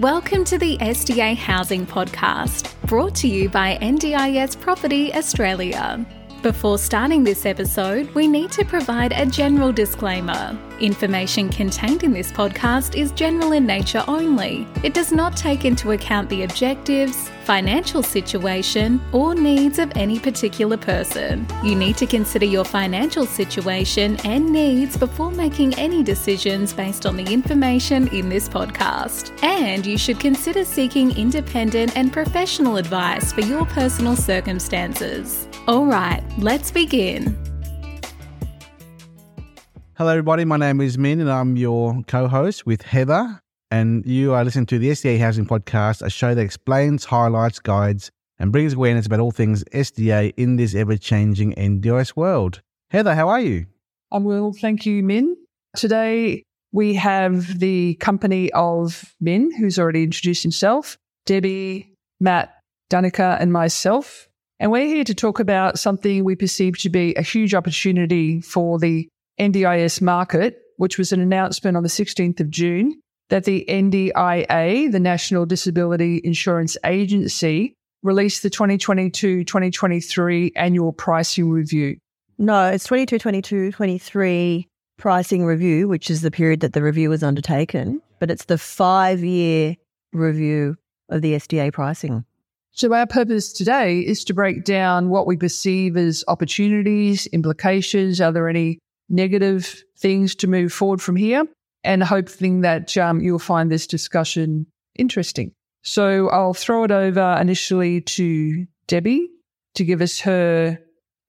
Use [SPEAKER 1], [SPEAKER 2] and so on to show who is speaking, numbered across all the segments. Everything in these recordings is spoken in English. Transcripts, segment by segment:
[SPEAKER 1] Welcome to the SDA Housing Podcast, brought to you by NDIS Property Australia. Before starting this episode, we need to provide a general disclaimer. Information contained in this podcast is general in nature only. It does not take into account the objectives, financial situation, or needs of any particular person. You need to consider your financial situation and needs before making any decisions based on the information in this podcast. And you should consider seeking independent and professional advice for your personal circumstances. All right, let's begin.
[SPEAKER 2] Hello, everybody. My name is Minh, and I'm your co host with Heather. And you are listening to the SDA Housing Podcast, a show that explains, highlights, guides, and brings awareness about all things SDA in this ever changing NDIS world. Heather, how are you?
[SPEAKER 3] I'm well, thank you, Minh. Today we have the company of Minh, who's already introduced himself, Debbie, Matt, Dhanika, and myself. And we're here to talk about something we perceive to be a huge opportunity for the NDIS market, which was an announcement on the 16th of June that the NDIA, the National Disability Insurance Agency, released the 2022 2023 annual pricing review.
[SPEAKER 4] No, it's 22, 22, 23 pricing review, which is the period that the review was undertaken, but it's the five year review of the SDA pricing.
[SPEAKER 3] So, our purpose today is to break down what we perceive as opportunities, implications. Are there any negative things to move forward from here and hoping that um, you'll find this discussion interesting. So I'll throw it over initially to Debbie to give us her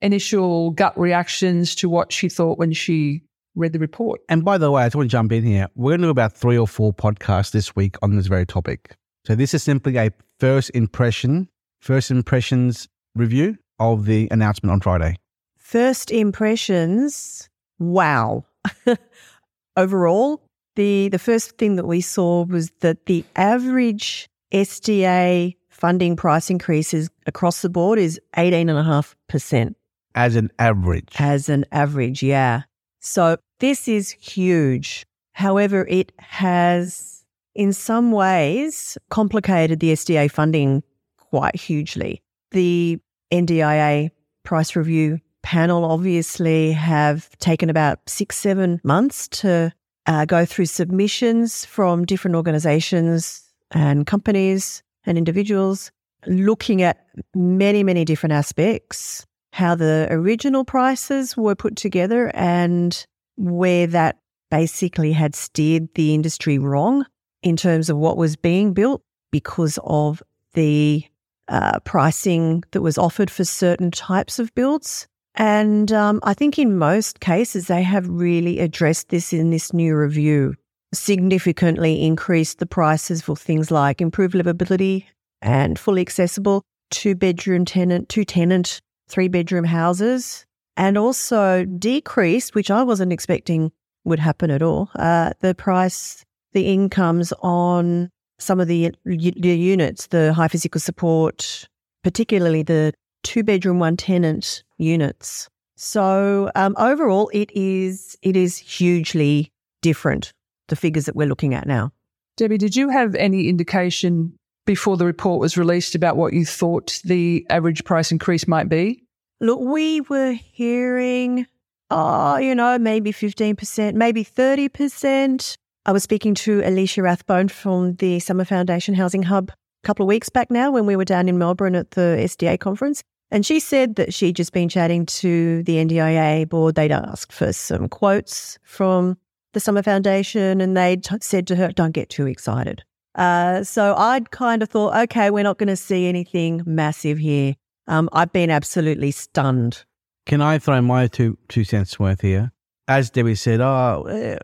[SPEAKER 3] initial gut reactions to what she thought when she read the report.
[SPEAKER 2] And by the way, I just want to jump in here. We're going to do about three or four podcasts this week on this very topic. So this is simply a first impression, first impressions review of the announcement on Friday.
[SPEAKER 4] First impressions wow. Overall, the, the first thing that we saw was that the average SDA funding price increases across the board is 18.5%.
[SPEAKER 2] As an average.
[SPEAKER 4] As an average, yeah. So this is huge. However, it has in some ways complicated the SDA funding quite hugely. The NDIA price review panel obviously have taken about six, seven months to uh, go through submissions from different organizations and companies and individuals, looking at many, many different aspects, how the original prices were put together and where that basically had steered the industry wrong in terms of what was being built because of the uh, pricing that was offered for certain types of builds. And um, I think in most cases, they have really addressed this in this new review, significantly increased the prices for things like improved livability and fully accessible two bedroom tenant, two tenant, three bedroom houses, and also decreased, which I wasn't expecting would happen at all, uh, the price, the incomes on some of the, the units, the high physical support, particularly the two bedroom, one tenant units. So um, overall, it is it is hugely different. The figures that we're looking at now.
[SPEAKER 3] Debbie, did you have any indication before the report was released about what you thought the average price increase might be?
[SPEAKER 4] Look, we were hearing, oh, you know, maybe 15%, maybe 30%. I was speaking to Alicia Rathbone from the Summer Foundation Housing Hub a couple of weeks back now when we were down in Melbourne at the SDA conference. And she said that she'd just been chatting to the NDIA board. They'd asked for some quotes from the Summer Foundation and they'd t- said to her, don't get too excited. Uh, so I'd kind of thought, okay, we're not going to see anything massive here. Um, I've been absolutely stunned.
[SPEAKER 2] Can I throw my two two cents worth here? As Debbie said, oh, eh,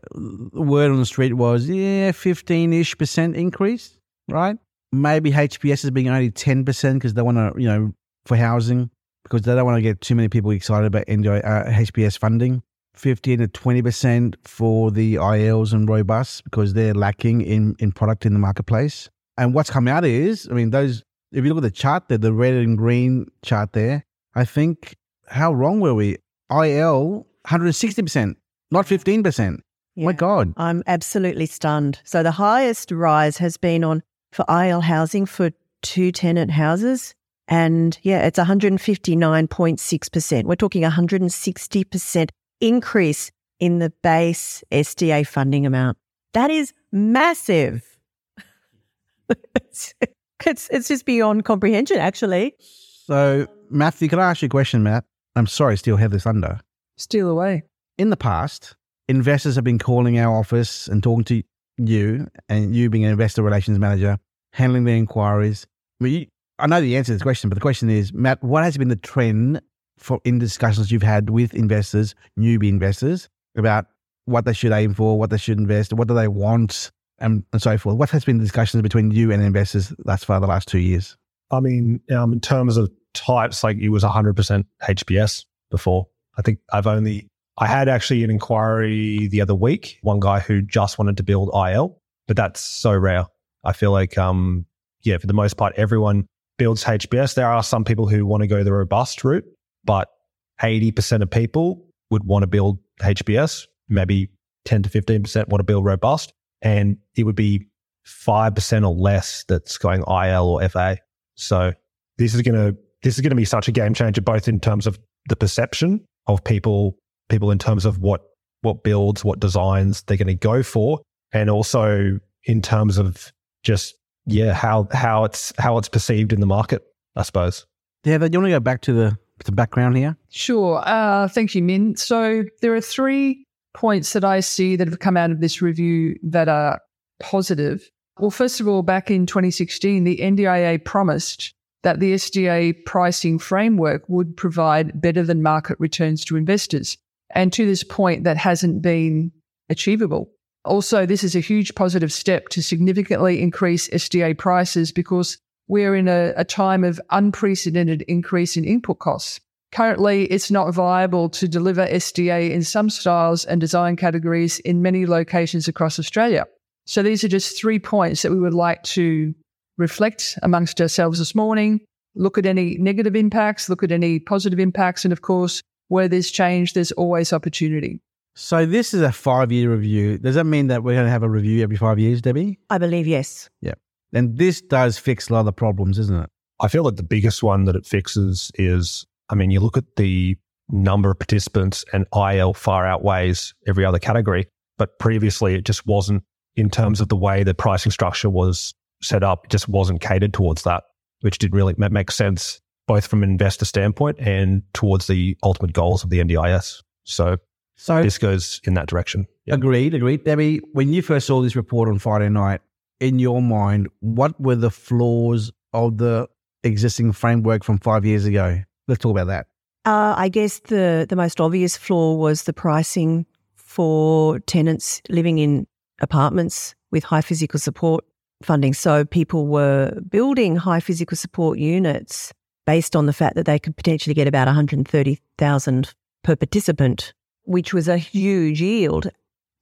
[SPEAKER 2] word on the street was, yeah, 15 ish percent increase, right? Maybe HPS is being only 10% because they want to, you know, for housing because they don't want to get too many people excited about NDI, uh, HPS funding. 15 to 20% for the ILs and robust because they're lacking in, in product in the marketplace. And what's come out is, I mean, those, if you look at the chart there, the red and green chart there, I think, how wrong were we? IL, 160%, not 15%. Yeah. My God.
[SPEAKER 4] I'm absolutely stunned. So the highest rise has been on for IL housing for two tenant houses. And yeah, it's 159.6%. We're talking 160% increase in the base SDA funding amount. That is massive. it's, it's, it's just beyond comprehension, actually.
[SPEAKER 2] So, Matthew, can I ask you a question, Matt? I'm sorry, still have this under.
[SPEAKER 3] Steal away.
[SPEAKER 2] In the past, investors have been calling our office and talking to you, and you being an investor relations manager, handling their inquiries. I, mean, you, I know the answer to this question, but the question is, Matt, what has been the trend for in discussions you've had with investors, newbie investors, about what they should aim for, what they should invest, what do they want, and, and so forth? What has been the discussions between you and investors thus far the last two years?
[SPEAKER 5] I mean, um, in terms of types, like it was 100% HPS before. I think I've only, I had actually an inquiry the other week, one guy who just wanted to build IL, but that's so rare. I feel like, um, yeah, for the most part, everyone builds HPS. There are some people who want to go the robust route, but 80% of people would want to build HPS, maybe 10 to 15% want to build robust. And it would be 5% or less that's going IL or FA. So this is going to, this is going to be such a game changer, both in terms of the perception of people, people in terms of what, what builds, what designs they're going to go for. And also in terms of just, yeah, how, how it's, how it's perceived in the market, I suppose.
[SPEAKER 2] Yeah, but you want to go back to the, the background here?
[SPEAKER 3] Sure. Uh, thank you, Minh. So there are three points that I see that have come out of this review that are positive. Well, first of all, back in 2016, the NDIA promised that the SDA pricing framework would provide better than market returns to investors. And to this point, that hasn't been achievable. Also, this is a huge positive step to significantly increase SDA prices because we're in a, a time of unprecedented increase in input costs. Currently, it's not viable to deliver SDA in some styles and design categories in many locations across Australia. So these are just three points that we would like to reflect amongst ourselves this morning, look at any negative impacts, look at any positive impacts, and of course, where there's change, there's always opportunity.
[SPEAKER 2] So this is a five year review. Does that mean that we're going to have a review every five years, Debbie?
[SPEAKER 4] I believe yes.
[SPEAKER 2] Yeah. And this does fix a lot of the problems, isn't it?
[SPEAKER 5] I feel like the biggest one that it fixes is, I mean, you look at the number of participants and IL far outweighs every other category. But previously, it just wasn't in terms of the way the pricing structure was set up, it just wasn't catered towards that, which didn't really make sense both from an investor standpoint and towards the ultimate goals of the NDIS. So,
[SPEAKER 2] So
[SPEAKER 5] this goes in that direction. Yeah.
[SPEAKER 2] agreed, agreed. Debbie, when you first saw this report on Friday night, in your mind, what were the flaws of the existing framework from five years ago? Let's talk about that.
[SPEAKER 4] Uh, I guess the, the most obvious flaw was the pricing for tenants living in apartments with high physical support funding. So people were building high physical support units based on the fact that they could potentially get about 130,000 per participant, which was a huge yield.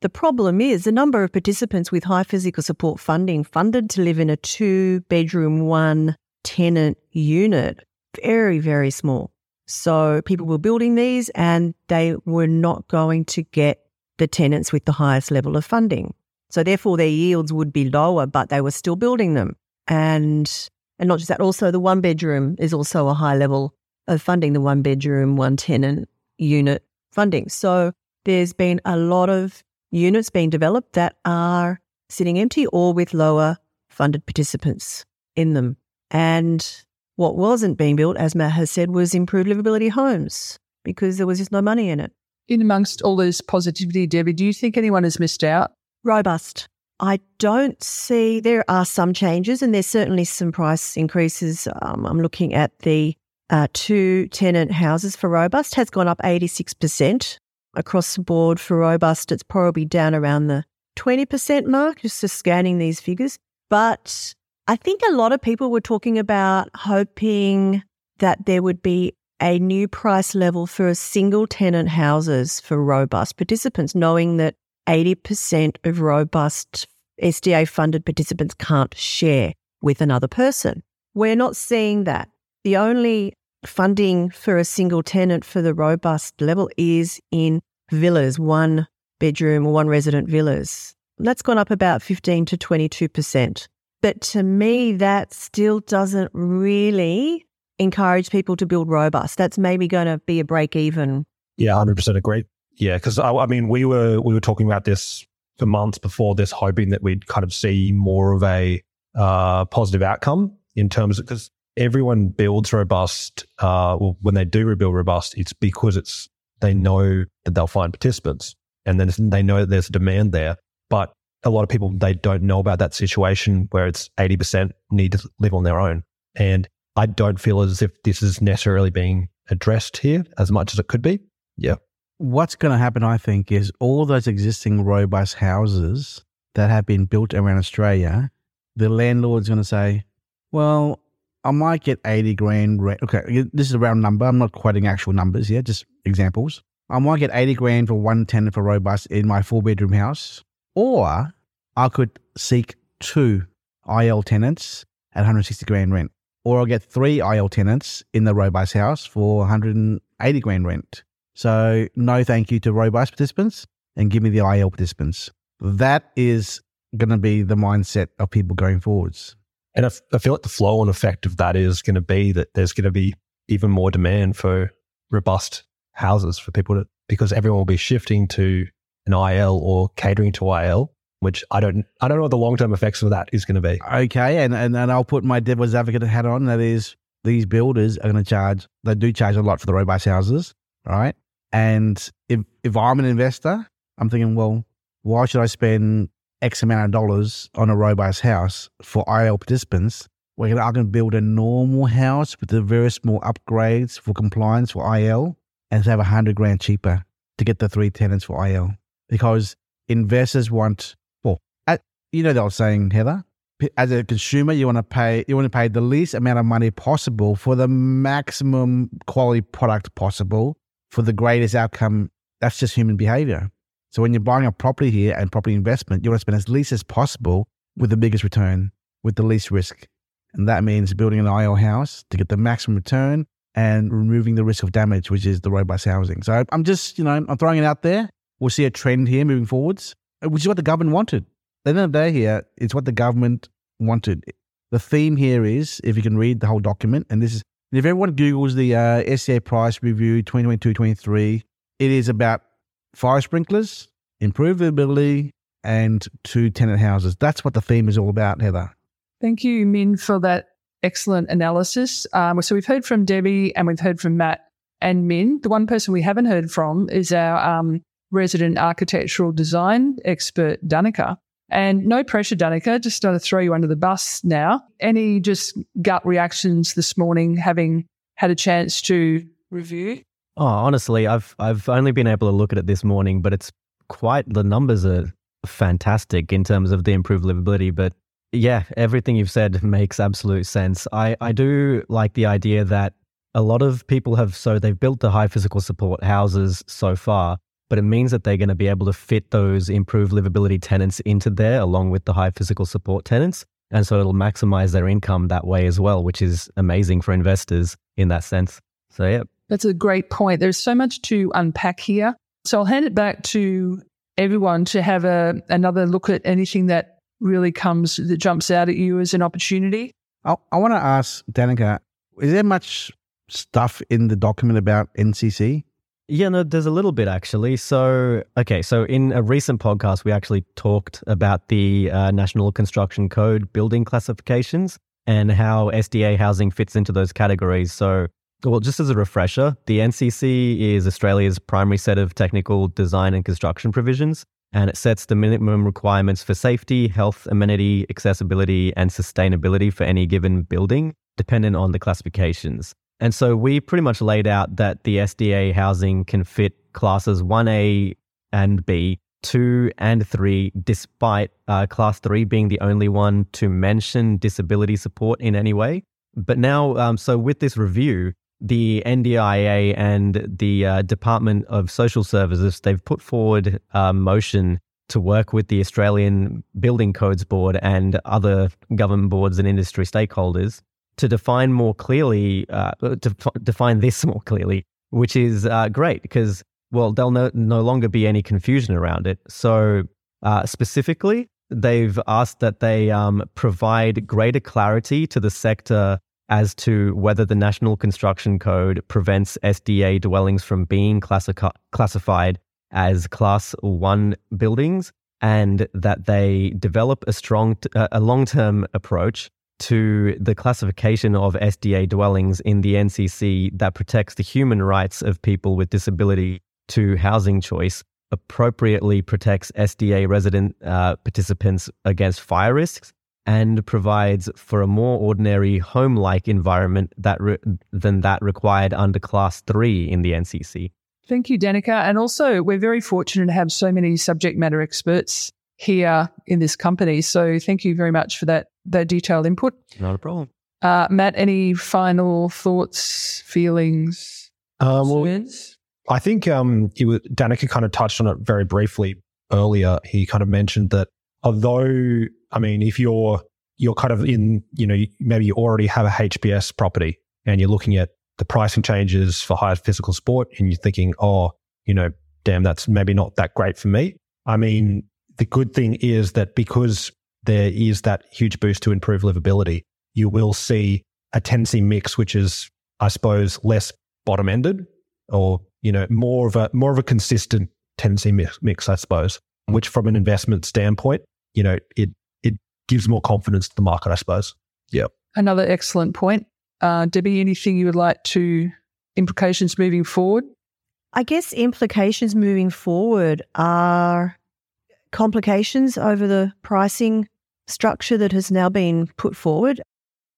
[SPEAKER 4] The problem is the number of participants with high physical support funding funded to live in a two bedroom, one tenant unit, very, very small. So people were building these and they were not going to get the tenants with the highest level of funding. So therefore their yields would be lower, but they were still building them. And and not just that, also the one bedroom is also a high level of funding, the one bedroom, one tenant unit funding. So there's been a lot of units being developed that are sitting empty or with lower funded participants in them. And what wasn't being built, as Matt has said, was improved livability homes because there was just no money in it.
[SPEAKER 3] In amongst all this positivity, Debbie, do you think anyone has missed out?
[SPEAKER 4] Robust. I don't see there are some changes, and there's certainly some price increases. Um, I'm looking at the uh, two tenant houses for Robust has gone up 86% across the board for Robust. It's probably down around the 20% mark, just to scanning these figures. But I think a lot of people were talking about hoping that there would be a new price level for single tenant houses for robust participants, knowing that 80% of robust SDA funded participants can't share with another person. We're not seeing that. The only funding for a single tenant for the robust level is in villas, one bedroom or one resident villas. That's gone up about 15 to 22%. But to me, that still doesn't really encourage people to build robust. That's maybe going to be a break even.
[SPEAKER 5] Yeah, hundred percent agree. Yeah, because I, I mean, we were we were talking about this for months before this, hoping that we'd kind of see more of a uh, positive outcome in terms of because everyone builds robust. Uh, well, when they do rebuild robust, it's because it's they know that they'll find participants, and then they know that there's a demand there. But a lot of people they don't know about that situation where it's eighty percent need to live on their own, and I don't feel as if this is necessarily being addressed here as much as it could be. Yeah.
[SPEAKER 2] What's going to happen, I think, is all those existing robust houses that have been built around Australia, the landlord's going to say, well, I might get 80 grand rent. Okay, this is a round number. I'm not quoting actual numbers here, just examples. I might get 80 grand for one tenant for robust in my four bedroom house, or I could seek two IL tenants at 160 grand rent, or I'll get three IL tenants in the robust house for 180 grand rent. So, no thank you to robust participants and give me the IL participants. That is going to be the mindset of people going forwards.
[SPEAKER 5] And I, f- I feel like the flow on effect of that is going to be that there's going to be even more demand for robust houses for people to, because everyone will be shifting to an IL or catering to IL, which I don't, I don't know what the long term effects of that is going to be.
[SPEAKER 2] Okay. And, and, and I'll put my devil's advocate hat on. That is, these builders are going to charge, they do charge a lot for the robust houses, right? And if, if I'm an investor, I'm thinking, well, why should I spend X amount of dollars on a robust house for IL participants? Where I can build a normal house with the very small upgrades for compliance for IL and have a hundred grand cheaper to get the three tenants for IL because investors want, well, at, you know, they were saying, Heather, as a consumer, you want to pay you want to pay the least amount of money possible for the maximum quality product possible for the greatest outcome. That's just human behavior. So when you're buying a property here and property investment, you want to spend as least as possible with the biggest return, with the least risk. And that means building an IL house to get the maximum return and removing the risk of damage, which is the robust housing. So I'm just, you know, I'm throwing it out there. We'll see a trend here moving forwards, which is what the government wanted. At the end of the day here, it's what the government wanted. The theme here is, if you can read the whole document, and this is, if everyone Googles the uh, SDA price review 2022-23, it is about fire sprinklers, improvability, and two tenant houses. That's what the theme is all about, Heather.
[SPEAKER 3] Thank you, Minh, for that excellent analysis. Um, so we've heard from Debbie and we've heard from Matt and Minh. The one person we haven't heard from is our um, resident architectural design expert, Dhanika. And no pressure, Dhanika, just to throw you under the bus now. Any just gut reactions this morning, having had a chance to review?
[SPEAKER 6] Oh, honestly, I've I've only been able to look at it this morning, but it's quite the numbers are fantastic in terms of the improved livability. But yeah, everything you've said makes absolute sense. I, I do like the idea that a lot of people have so they've built the high physical support houses so far, but it means that they're going to be able to fit those improved livability tenants into there along with the high physical support tenants. And so it'll maximize their income that way as well, which is amazing for investors in that sense. So, yeah.
[SPEAKER 3] That's a great point. There's so much to unpack here. So I'll hand it back to everyone to have a, another look at anything that really comes, that jumps out at you as an opportunity.
[SPEAKER 2] I, I want to ask Dhanika, is there much stuff in the document about NCC?
[SPEAKER 6] Yeah, no, there's a little bit actually. So, okay, so in a recent podcast, we actually talked about the uh, National Construction Code building classifications and how SDA housing fits into those categories. So, well, just as a refresher, the NCC is Australia's primary set of technical design and construction provisions, and it sets the minimum requirements for safety, health, amenity, accessibility, and sustainability for any given building, dependent on the classifications. And so we pretty much laid out that the SDA housing can fit classes 1A and B, 2 and 3, despite uh, class 3 being the only one to mention disability support in any way. But now, um, so with this review, the NDIA and the uh, Department of Social Services, they've put forward a motion to work with the Australian Building Codes Board and other government boards and industry stakeholders to define more clearly, uh, to f- define this more clearly, which is uh, great because, well, there'll no, no longer be any confusion around it. So, uh, specifically, they've asked that they um, provide greater clarity to the sector as to whether the National Construction Code prevents SDA dwellings from being classified as Class 1 buildings and that they develop a strong, a long term approach to the classification of SDA dwellings in the NCC that protects the human rights of people with disability to housing choice, appropriately protects SDA resident uh, participants against fire risks, and provides for a more ordinary home like environment that re- than that required under Class 3 in the NCC.
[SPEAKER 3] Thank you, Dhanika. And also, we're very fortunate to have so many subject matter experts here in this company. So, thank you very much for that, that detailed input.
[SPEAKER 6] Not a problem.
[SPEAKER 3] Uh, Matt, any final thoughts, feelings,
[SPEAKER 5] Um, well. I think um, it was, Dhanika kind of touched on it very briefly earlier. He kind of mentioned that although, I mean, if you're you're kind of in, you know, maybe you already have a HPS property and you're looking at the pricing changes for higher physical sport and you're thinking, oh, you know, damn, that's maybe not that great for me. I mean, the good thing is that because there is that huge boost to improve livability, you will see a tenancy mix, which is, I suppose, less bottom ended or, you know, more of a, more of a consistent tenancy mix, mix, I suppose, which from an investment standpoint, you know, it, it gives more confidence to the market, I suppose. Yeah.
[SPEAKER 3] Another excellent point. Uh, Debbie, anything you would like to, implications moving forward?
[SPEAKER 4] I guess implications moving forward are complications over the pricing structure that has now been put forward.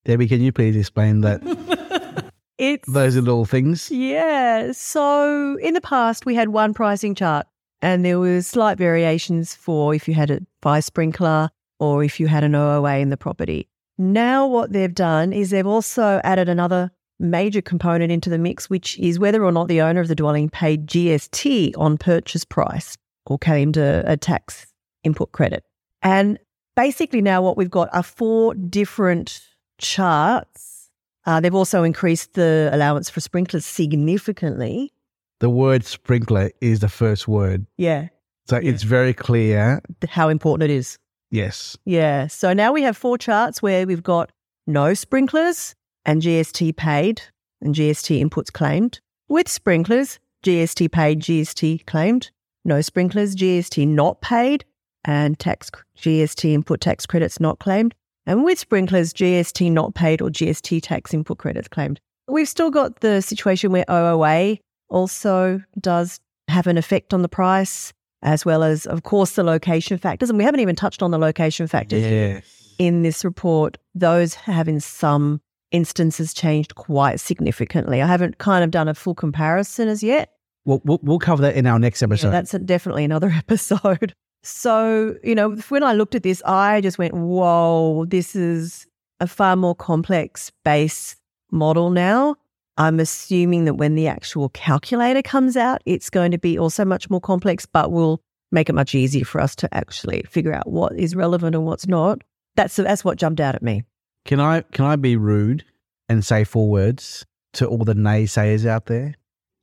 [SPEAKER 2] Debbie, can you please explain that
[SPEAKER 4] It's
[SPEAKER 2] those are little things?
[SPEAKER 4] Yeah. So in the past, we had one pricing chart and there were slight variations for if you had a fire sprinkler or if you had an OOA in the property. Now, what they've done is they've also added another major component into the mix, which is whether or not the owner of the dwelling paid GST on purchase price or claimed a, a tax input credit. And basically, now what we've got are four different charts. Uh, they've also increased the allowance for sprinklers significantly.
[SPEAKER 2] The word sprinkler is the first word.
[SPEAKER 4] Yeah,
[SPEAKER 2] So it's very clear.
[SPEAKER 4] how important it is.
[SPEAKER 2] Yes.
[SPEAKER 4] Yeah. So now we have four charts where we've got no sprinklers and GST paid and GST inputs claimed. With sprinklers, GST paid, GST claimed. No sprinklers, GST not paid and tax GST input tax credits not claimed. And with sprinklers, GST not paid or GST tax input credits claimed. We've still got the situation where OOA also does have an effect on the price, as well as, of course, the location factors. And we haven't even touched on the location factors
[SPEAKER 2] Yes.
[SPEAKER 4] in this report. Those have, in some instances, changed quite significantly. I haven't kind of done a full comparison as yet.
[SPEAKER 2] We'll, we'll, we'll cover that in our next episode.
[SPEAKER 4] Yeah, that's a, definitely another episode. So, you know, when I looked at this, I just went, whoa, this is a far more complex base model now. I'm assuming that when the actual calculator comes out, it's going to be also much more complex, but will make it much easier for us to actually figure out what is relevant and what's not. That's that's what jumped out at me.
[SPEAKER 2] Can I can I be rude and say four words to all the naysayers out there?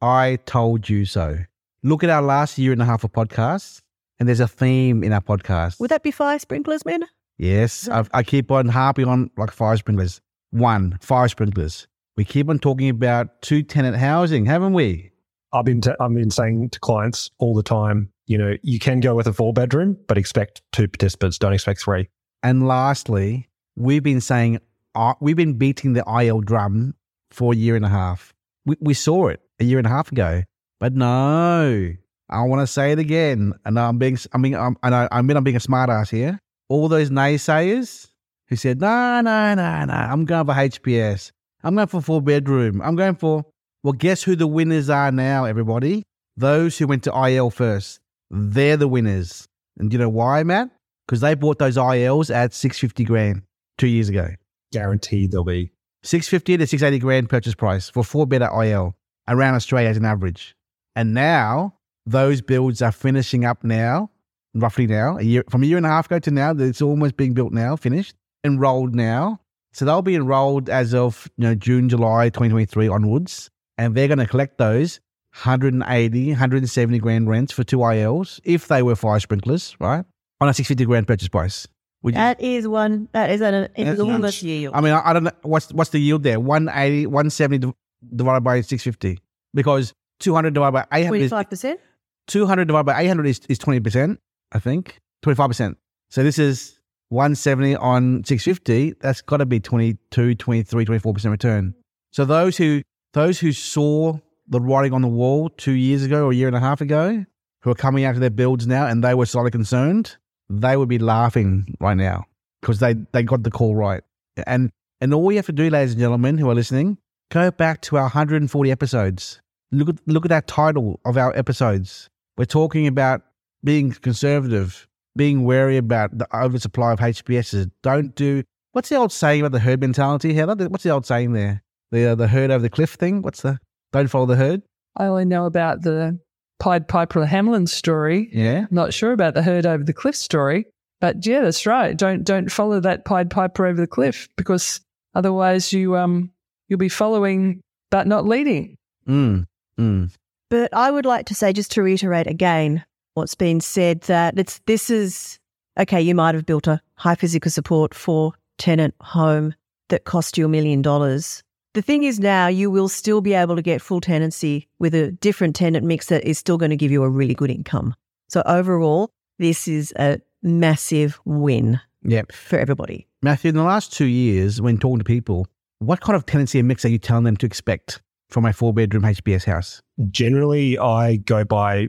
[SPEAKER 2] I told you so. Look at our last year and a half of podcasts, and there's a theme in our podcast.
[SPEAKER 4] Would that be fire sprinklers, man?
[SPEAKER 2] yes, I, I keep on harping on like fire sprinklers. One, fire sprinklers. We keep on talking about two tenant housing, haven't we?
[SPEAKER 5] I've been t- I've been saying to clients all the time, you know, you can go with a four bedroom, but expect two participants. Don't expect three.
[SPEAKER 2] And lastly, we've been saying uh, we've been beating the IL drum for a year and a half. We, we saw it a year and a half ago, but no, I want to say it again. And I'm being, I mean, I'm, and I, I mean, I'm being a smartass here. All those naysayers who said, no, no, no, no, I'm going for HPS. I'm going for four bedroom. I'm going for, well, guess who the winners are now, everybody? Those who went to IL first. They're the winners. And you know why, Matt? Because they bought those ILs at 650 grand two years ago.
[SPEAKER 5] Guaranteed they'll be
[SPEAKER 2] 650 to 680 grand purchase price for four better IL around Australia as an average. And now those builds are finishing up now, roughly now, a year from a year and a half ago to now. That it's almost being built now, finished, enrolled now. So they'll be enrolled as of you know June, July 2023 onwards, and they're going to collect those 180, 170 grand rents for two ILs if they were fire sprinklers, right? on a 650 grand purchase price. Would you-
[SPEAKER 4] That is one. That is an enormous yield.
[SPEAKER 2] I mean, I, I don't know what's what's the yield there. 180, 170 div- divided by 650 because 200 divided by 800 is,
[SPEAKER 4] Twenty-five percent.
[SPEAKER 2] 200 divided by 800 is, is 20%, I think. 25%. So this is 170 on 650. That's got to be 22, 23, 24% return. So those who those who saw the writing on the wall two years ago or a year and a half ago, who are coming out to their builds now and they were slightly concerned, they would be laughing right now because they, they got the call right. And and all you have to do, ladies and gentlemen who are listening, go back to our 140 episodes. Look at look at that title of our episodes. We're talking about being conservative, being wary about the oversupply of HPSs. Don't do what's the old saying about the herd mentality, Heather? What's the old saying there? The uh, the herd over the cliff thing. What's the don't follow the herd?
[SPEAKER 3] I only know about the Pied Piper of Hamelin story.
[SPEAKER 2] Yeah.
[SPEAKER 3] Not sure about the herd over the cliff story, but yeah, that's right. Don't don't follow that Pied Piper over the cliff because otherwise you um you'll be following but not leading.
[SPEAKER 2] Mm. Mm.
[SPEAKER 4] But I would like to say, just to reiterate again, what's been said that it's this is okay. You might have built a high physical support for tenant home that cost you a million dollars. The thing is now you will still be able to get full tenancy with a different tenant mix that is still going to give you a really good income. So overall, this is a massive win
[SPEAKER 2] Yep.
[SPEAKER 4] for everybody.
[SPEAKER 2] Matthew, in the last two years, when talking to people, what kind of tenancy and mix are you telling them to expect from a four bedroom HPS house?
[SPEAKER 5] Generally, I go by,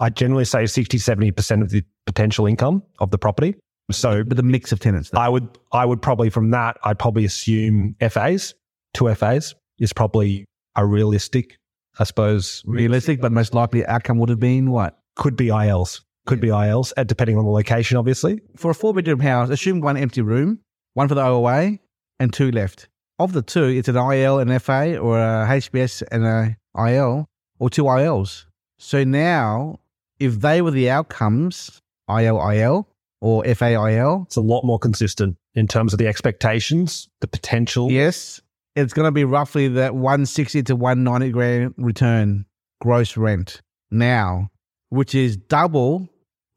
[SPEAKER 5] I generally say 60, 70% of the potential income of the property. So
[SPEAKER 2] But the mix of tenants. though.
[SPEAKER 5] I would, I would probably from that, I'd probably assume FAs, two FAs is probably a realistic, I suppose.
[SPEAKER 2] realistic, but most likely outcome would have been what?
[SPEAKER 5] Could be ILs, could be ILs, depending on the location, obviously.
[SPEAKER 2] For a four bedroom house, assume one empty room, one for the OOA, and two left. Of the two, it's an IL and FA, or uh, a HPS and uh, a IL, or two ILs. So now, if they were the outcomes, IL, IL, or FA, IL,
[SPEAKER 5] It's a lot more consistent in terms of the expectations, the potential.
[SPEAKER 2] yes, it's going to be roughly that 160 to 190 grand return gross rent now, which is double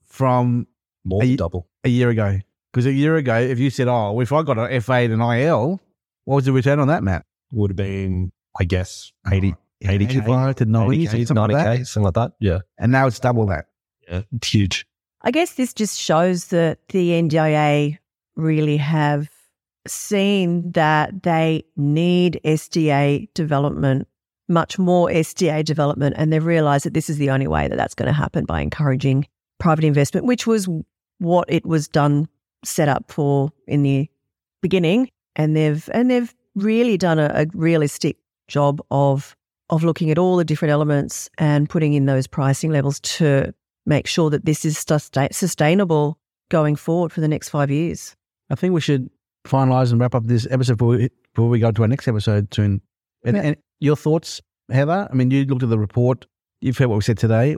[SPEAKER 2] from
[SPEAKER 5] More
[SPEAKER 2] you-
[SPEAKER 5] double.
[SPEAKER 2] a year ago. Because a year ago, if you said, "Oh, if I got an FA and an IL," what was the return on that, Matt?
[SPEAKER 5] Would have been, I guess, 80, 80K.
[SPEAKER 2] 85 to 90,
[SPEAKER 5] 80K,
[SPEAKER 2] something
[SPEAKER 5] 90K,
[SPEAKER 2] that.
[SPEAKER 5] something like that. Yeah.
[SPEAKER 2] And now it's double that.
[SPEAKER 5] Yeah. It's huge.
[SPEAKER 4] I guess this just shows that the NDIA really have seen that they need SDA development, much more SDA development, and they've realised that this is the only way that that's going to happen by encouraging private investment, which was what it was done set up for in the beginning, and they've and they've really done a, a realistic job of of looking at all the different elements and putting in those pricing levels to make sure that this is sustain- sustainable going forward for the next five years.
[SPEAKER 2] I think we should finalize and wrap up this episode before we, before we go to our next episode soon. And,
[SPEAKER 3] Yeah.
[SPEAKER 2] and your thoughts, Heather? I mean, you looked at the report. You've heard what we said today.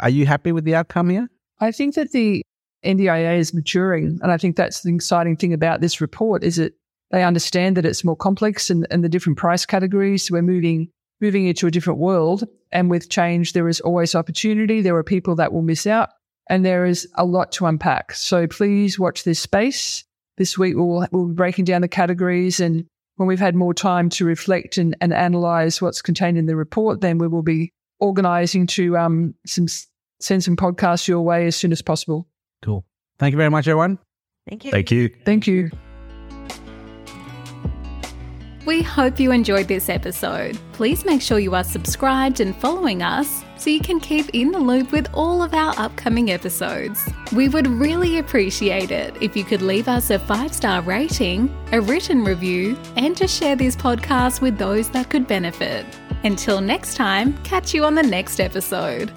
[SPEAKER 2] Are you happy with the outcome here?
[SPEAKER 3] I think that the NDIA is maturing, and I think that's the exciting thing about this report is that they understand that it's more complex and, and the different price categories. We're moving moving into a different world, and with change, there is always opportunity. There are people that will miss out, and there is a lot to unpack. So please watch this space. This week we'll we'll be breaking down the categories, and when we've had more time to reflect and, and analyze what's contained in the report, then we will be organizing to um some send some podcasts your way as soon as possible.
[SPEAKER 2] Cool. Thank you very much, everyone.
[SPEAKER 4] Thank you.
[SPEAKER 5] Thank you.
[SPEAKER 3] Thank you.
[SPEAKER 1] We hope you enjoyed this episode. Please make sure you are subscribed and following us so you can keep in the loop with all of our upcoming episodes. We would really appreciate it if you could leave us a five star rating, a written review, and to share this podcast with those that could benefit. Until next time, catch you on the next episode.